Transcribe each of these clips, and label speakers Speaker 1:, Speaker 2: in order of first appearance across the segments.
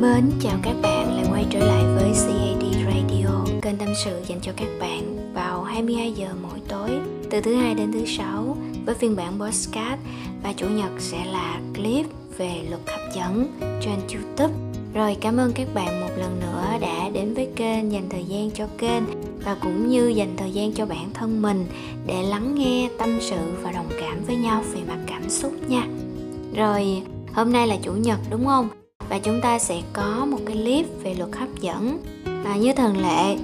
Speaker 1: Mến chào các bạn lại quay trở lại với CAD Radio, kênh tâm sự dành cho các bạn vào 22 giờ mỗi tối từ thứ hai đến thứ sáu với phiên bản podcast và chủ nhật sẽ là clip về luật hấp dẫn trên YouTube. Rồi cảm ơn các bạn một lần nữa đã đến với kênh dành thời gian cho kênh và cũng như dành thời gian cho bản thân mình để lắng nghe tâm sự và đồng cảm với nhau về mặt cảm xúc nha. Rồi hôm nay là chủ nhật đúng không? Và chúng ta sẽ có một cái clip về luật hấp dẫn. À, như thường lệ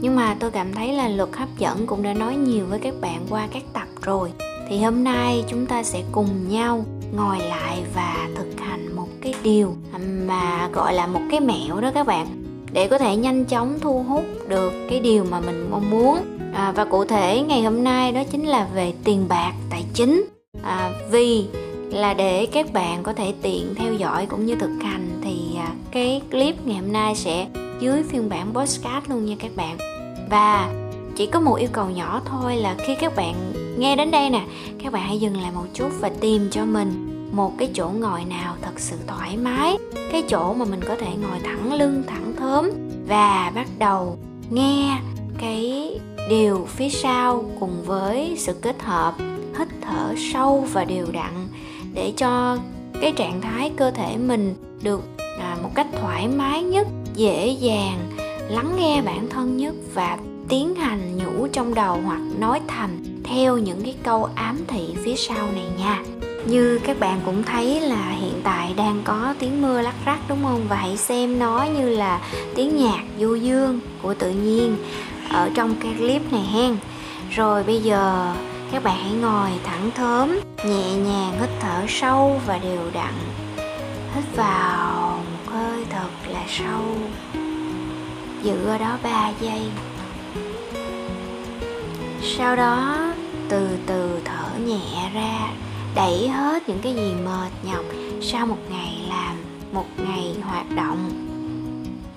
Speaker 1: nhưng mà tôi cảm thấy là luật hấp dẫn cũng đã nói nhiều với các bạn qua các tập rồi. Thì hôm nay chúng ta sẽ cùng nhau ngồi lại và thực hành một cái điều mà gọi là một cái mẹo đó các bạn. Để có thể nhanh chóng thu hút được cái điều mà mình mong muốn. À, và cụ thể ngày hôm nay đó chính là về tiền bạc tài chính. À, vì là để các bạn có thể tiện theo dõi cũng như thực hành thì à, cái clip ngày hôm nay sẽ dưới phiên bản podcast luôn nha các bạn. Và chỉ có một yêu cầu nhỏ thôi là khi các bạn nghe đến đây nè, các bạn hãy dừng lại một chút và tìm cho mình một cái chỗ ngồi nào thật sự thoải mái, cái chỗ mà mình có thể ngồi thẳng lưng, thẳng thớm và bắt đầu nghe cái điều phía sau cùng với sự kết hợp, hít thở sâu và đều đặn để cho cái trạng thái cơ thể mình được à, một cách thoải mái nhất dễ dàng lắng nghe bản thân nhất và tiến hành nhủ trong đầu hoặc nói thầm theo những cái câu ám thị phía sau này nha. Như các bạn cũng thấy là hiện tại đang có tiếng mưa lắc rắc đúng không? Và hãy xem nó như là tiếng nhạc du dương của tự nhiên ở trong cái clip này hen. Rồi bây giờ các bạn hãy ngồi thẳng thớm, nhẹ nhàng hít thở sâu và đều đặn. Hít vào một hơi thật là sâu. Giữ ở đó 3 giây. Sau đó, từ từ thở nhẹ ra, đẩy hết những cái gì mệt nhọc sau một ngày làm, một ngày hoạt động.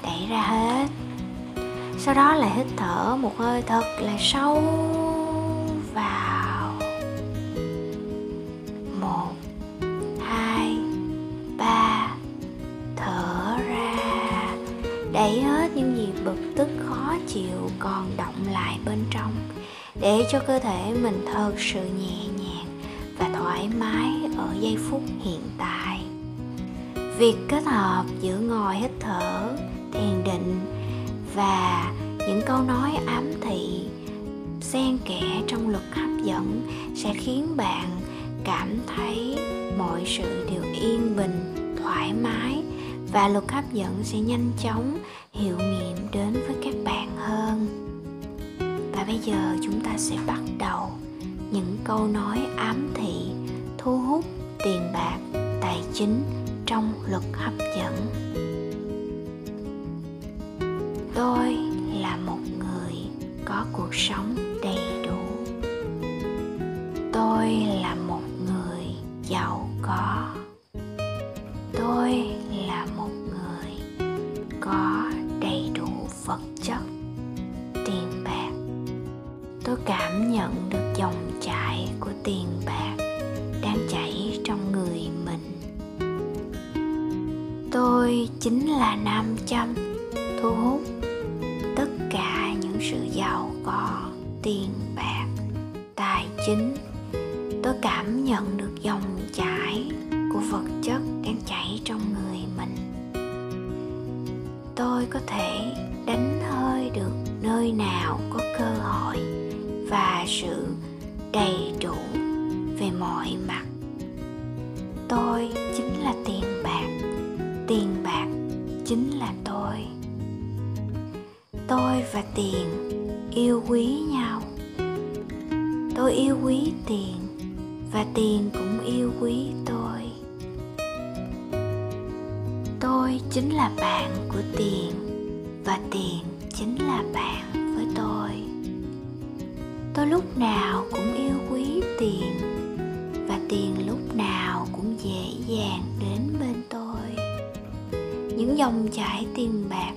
Speaker 1: Đẩy ra hết. Sau đó lại hít thở một hơi thật là sâu. Đẩy hết những gì bực tức, khó chịu còn động lại bên trong. Để cho cơ thể mình thật sự nhẹ nhàng và thoải mái ở giây phút hiện tại. Việc kết hợp giữa ngồi hít thở, thiền định và những câu nói ám thị, xen kẽ trong luật hấp dẫn sẽ khiến bạn cảm thấy mọi sự đều yên và luật hấp dẫn sẽ nhanh chóng hiệu nghiệm đến với các bạn hơn. Và bây giờ chúng ta sẽ bắt đầu. Những câu nói ám thị thu hút tiền bạc, tài chính trong luật hấp dẫn. Tôi là một người có cuộc sống tiền, bạc, tài chính. Tôi cảm nhận được dòng chảy của vật chất đang chảy trong người mình. Tôi có thể đánh hơi được nơi nào có cơ hội và sự đầy đủ về mọi mặt. Tôi chính là tiền bạc tiền bạc chính là tôi. Tôi và tiền yêu quý nhau. Tôi yêu quý tiền, và tiền cũng yêu quý tôi. Tôi chính là bạn của tiền, và tiền chính là bạn với tôi. Tôi lúc nào cũng yêu quý tiền, và tiền lúc nào cũng dễ dàng đến bên tôi. Những dòng chảy tiền bạc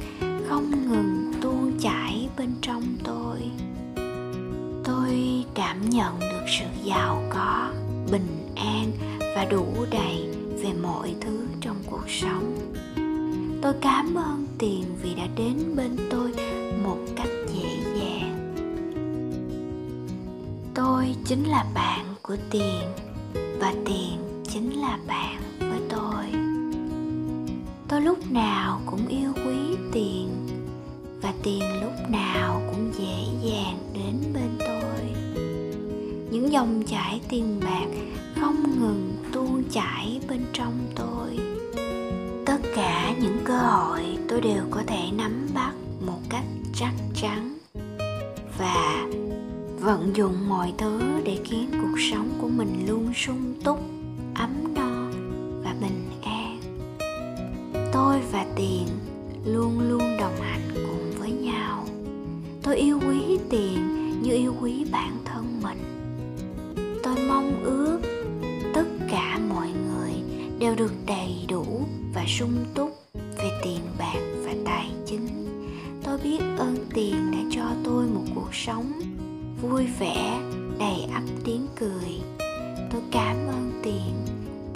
Speaker 1: không ngừng tuôn chảy bên trong tôi. Tôi cảm nhận được sự giàu có, bình an và đủ đầy về mọi thứ trong cuộc sống. Tôi cảm ơn tiền vì đã đến bên tôi một cách dễ dàng. Tôi chính là bạn của tiền và tiền chính là bạn với tôi. Tôi lúc nào cũng yêu quý tiền tiền lúc nào cũng dễ dàng đến bên tôi. Những dòng chảy tiền bạc không ngừng tuôn chảy bên trong tôi. Tất cả những cơ hội tôi đều có thể nắm bắt một cách chắc chắn và vận dụng mọi thứ để khiến cuộc sống của mình luôn sung túc, ấm no và bình an. Tôi và tiền luôn luôn đồng hành tôi yêu quý tiền như yêu quý bản thân mình. Tôi mong ước tất cả mọi người đều được đầy đủ và sung túc về tiền bạc và tài chính. Tôi biết ơn tiền đã cho tôi một cuộc sống vui vẻ, đầy ắp tiếng cười. Tôi cảm ơn tiền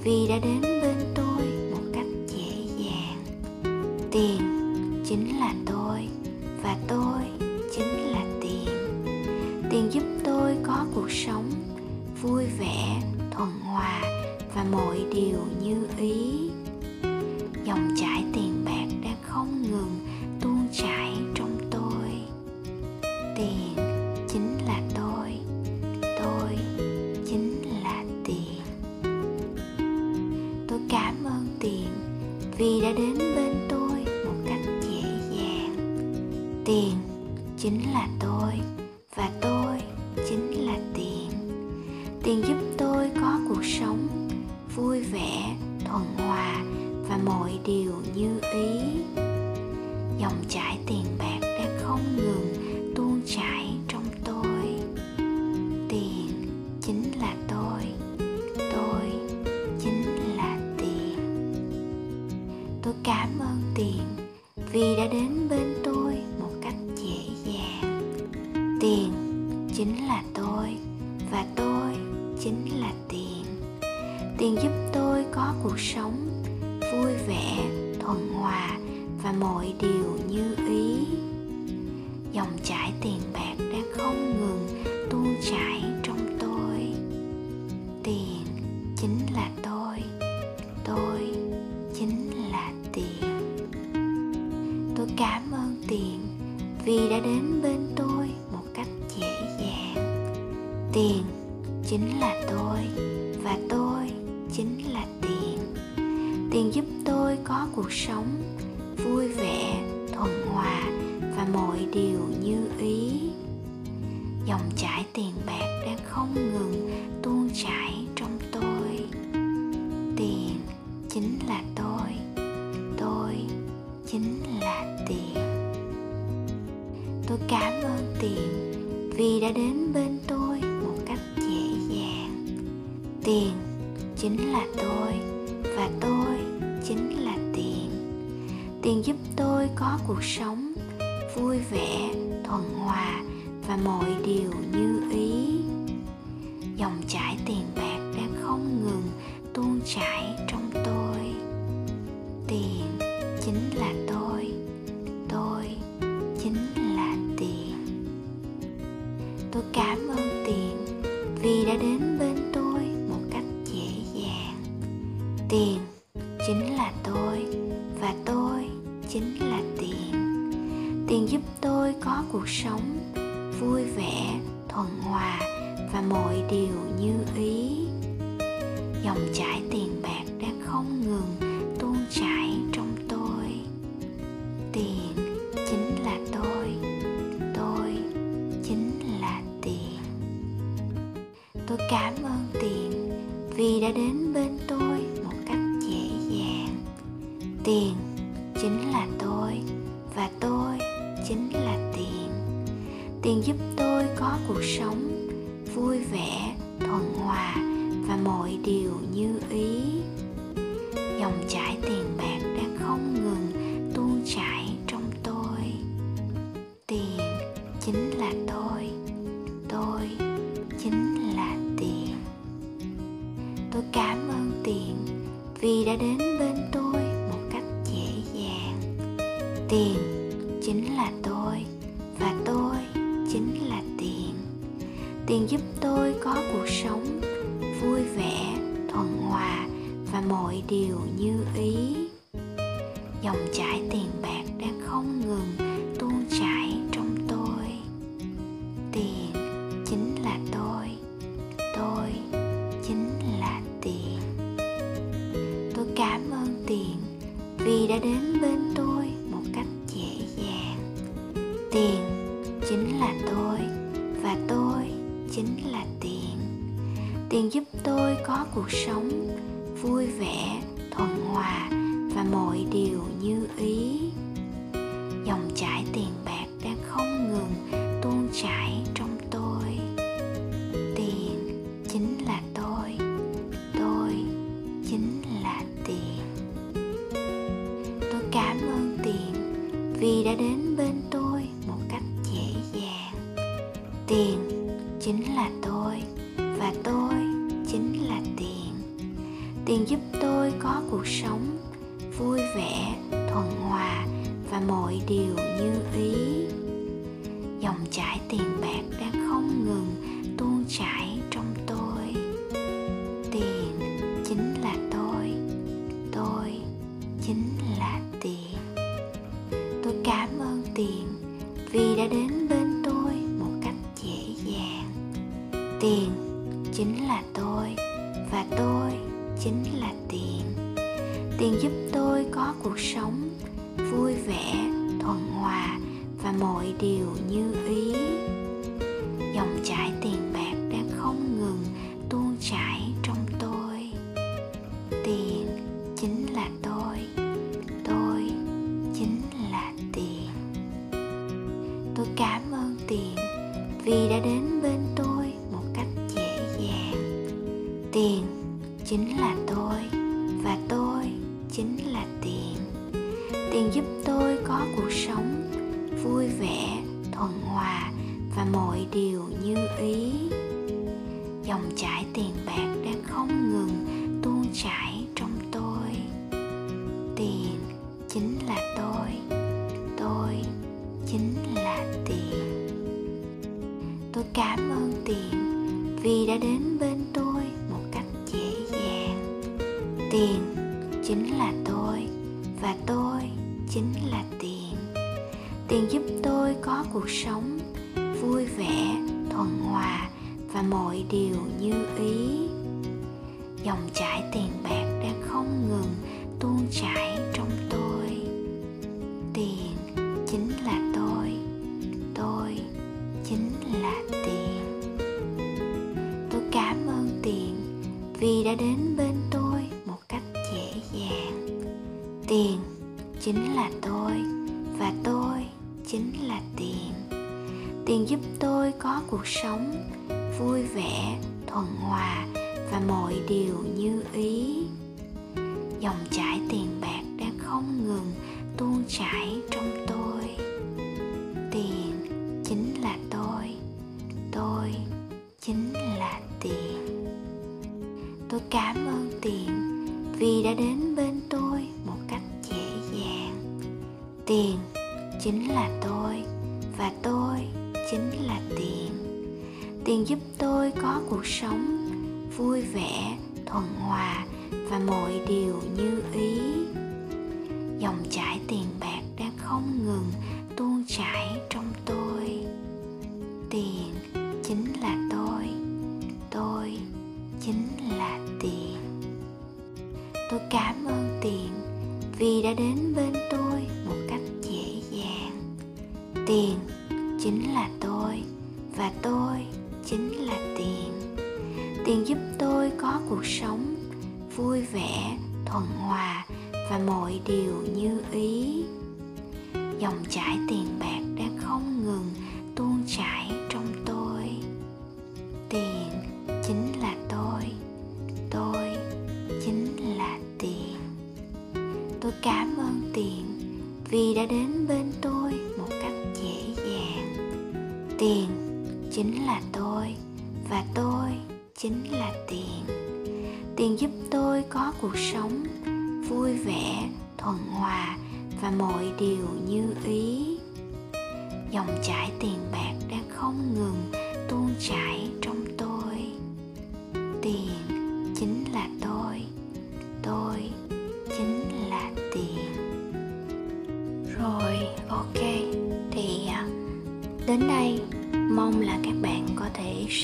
Speaker 1: vì đã đến bên tôi một cách dễ dàng. Tiền chính là tôi và tôi có cuộc sống vui vẻ, thuận hòa và mọi điều như ý. Dòng chảy tiền bạc đang không ngừng điều như ý. Dòng chảy tiền bạc đang không ngừng tuôn chảy trong tôi. Tiền chính là tôi. Tôi chính là tiền. Tôi cảm ơn tiền vì đã đến bên tôi một cách dễ dàng. Tiền chính là tôi và tôi chính là tiền. Tiền giúp tôi có cuộc sống vui vẻ thuận hòa và mọi điều như ý. Dòng chảy tiền bạc đang không ngừng tuôn chảy trong tôi. Tiền chính là tôi tôi chính là tiền. Tôi cảm ơn tiền vì đã đến bên tôi một cách dễ dàng. Tiền chính là tôi và tôi chính là tiền tiền giúp tôi có cuộc sống vui vẻ, thuận hòa và mọi điều như ý. Dòng chảy tiền bạc đang không ngừng tuôn chảy trong tôi. Tiền chính là tôi tôi chính là tiền. Tôi cảm ơn tiền vì đã đến bên tôi một cách dễ dàng. Tiền chính là tôi và tôi chính là tiền. Tiền giúp tôi có cuộc sống vui vẻ, thuận hòa và mọi điều như ý. Dòng chảy tiền bạc đang không ngừng tuôn chảy trong tiền chính là tôi và tôi chính là tiền. Tiền giúp tôi có cuộc sống vui vẻ, thuận hòa và mọi điều như ý. Dòng chảy tiền bạc đã không ngừng tuôn chảy trong tôi. Tiền chính là tôi tôi chính là tiền. Tôi cảm ơn tiền vì đã đến bên tôi tiền chính là tôi và tôi chính là tiền. Tiền giúp tôi có cuộc sống vui vẻ, thuận hòa và mọi điều như ý. Dòng chảy tiền bạc đang không ngừng tuôn chảy trong tôi. Tiền chính là tôi tôi chính là tiền. Tôi cảm ơn tiền vì đã đến bên tôi tiền chính là tôi và tôi chính là tiền. Tiền giúp tôi có cuộc sống vui vẻ, thuận hòa và mọi điều như ý. Dòng chảy tiền bạc đang không ngừng tuôn chảy trong tôi. Tiền chính là tôi tôi chính là tiền. Tôi cảm ơn tiền vì đã đến bên cuộc sống vui vẻ thuận hòa và mọi điều dòng chảy tiền bạc. Điều như ý. Dòng chảy tiền bạc đang không ngừng tuôn chảy trong tôi. Tiền chính là tôi tôi chính là tiền. Tôi cảm ơn tiền vì đã đến bên tôi một cách dễ dàng. Tiền chính là tôi và tôi chính là tiền. Tiền giúp tôi có cuộc sống thuận hòa và mọi điều như ý. Dòng chảy tiền bạc đang không ngừng tuôn chảy trong tôi. Tiền chính là tôi. Tôi chính là tiền. Tôi cảm ơn tiền vì đã đến bên tôi một cách dễ dàng. Tiền chính là tôi và tôi chính là tiền. Tiền giúp có cuộc sống vui vẻ thuận hòa và mọi điều như ý. Dòng chảy tiền bạc đang không ngừng tuôn chảy trong tôi. Tiền chính là tôi tôi chính là tiền. Tôi cảm ơn tiền vì đã đến tiền. Tiền giúp tôi có cuộc sống vui vẻ, thuận hòa và mọi điều như ý. Dòng chảy tiền bạc đang chính là tiền. Tiền giúp tôi có cuộc sống vui vẻ, thuận hòa và mọi điều như ý. Dòng chảy tiền bạc đang không ngừng tuôn chảy.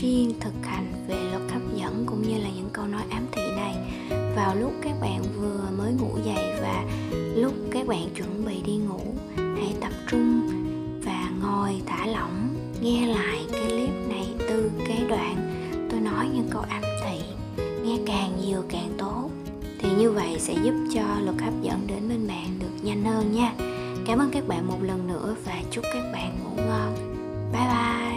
Speaker 1: Riêng thực hành về luật hấp dẫn cũng như là những câu nói ám thị này. Vào lúc các bạn vừa mới ngủ dậy và lúc các bạn chuẩn bị đi ngủ, hãy tập trung và ngồi thả lỏng, nghe lại cái clip này từ cái đoạn tôi nói những câu ám thị. Nghe càng nhiều càng tốt. Thì như vậy sẽ giúp cho luật hấp dẫn đến bên bạn được nhanh hơn nha. Cảm ơn các bạn một lần nữa và chúc các bạn ngủ ngon. Bye bye!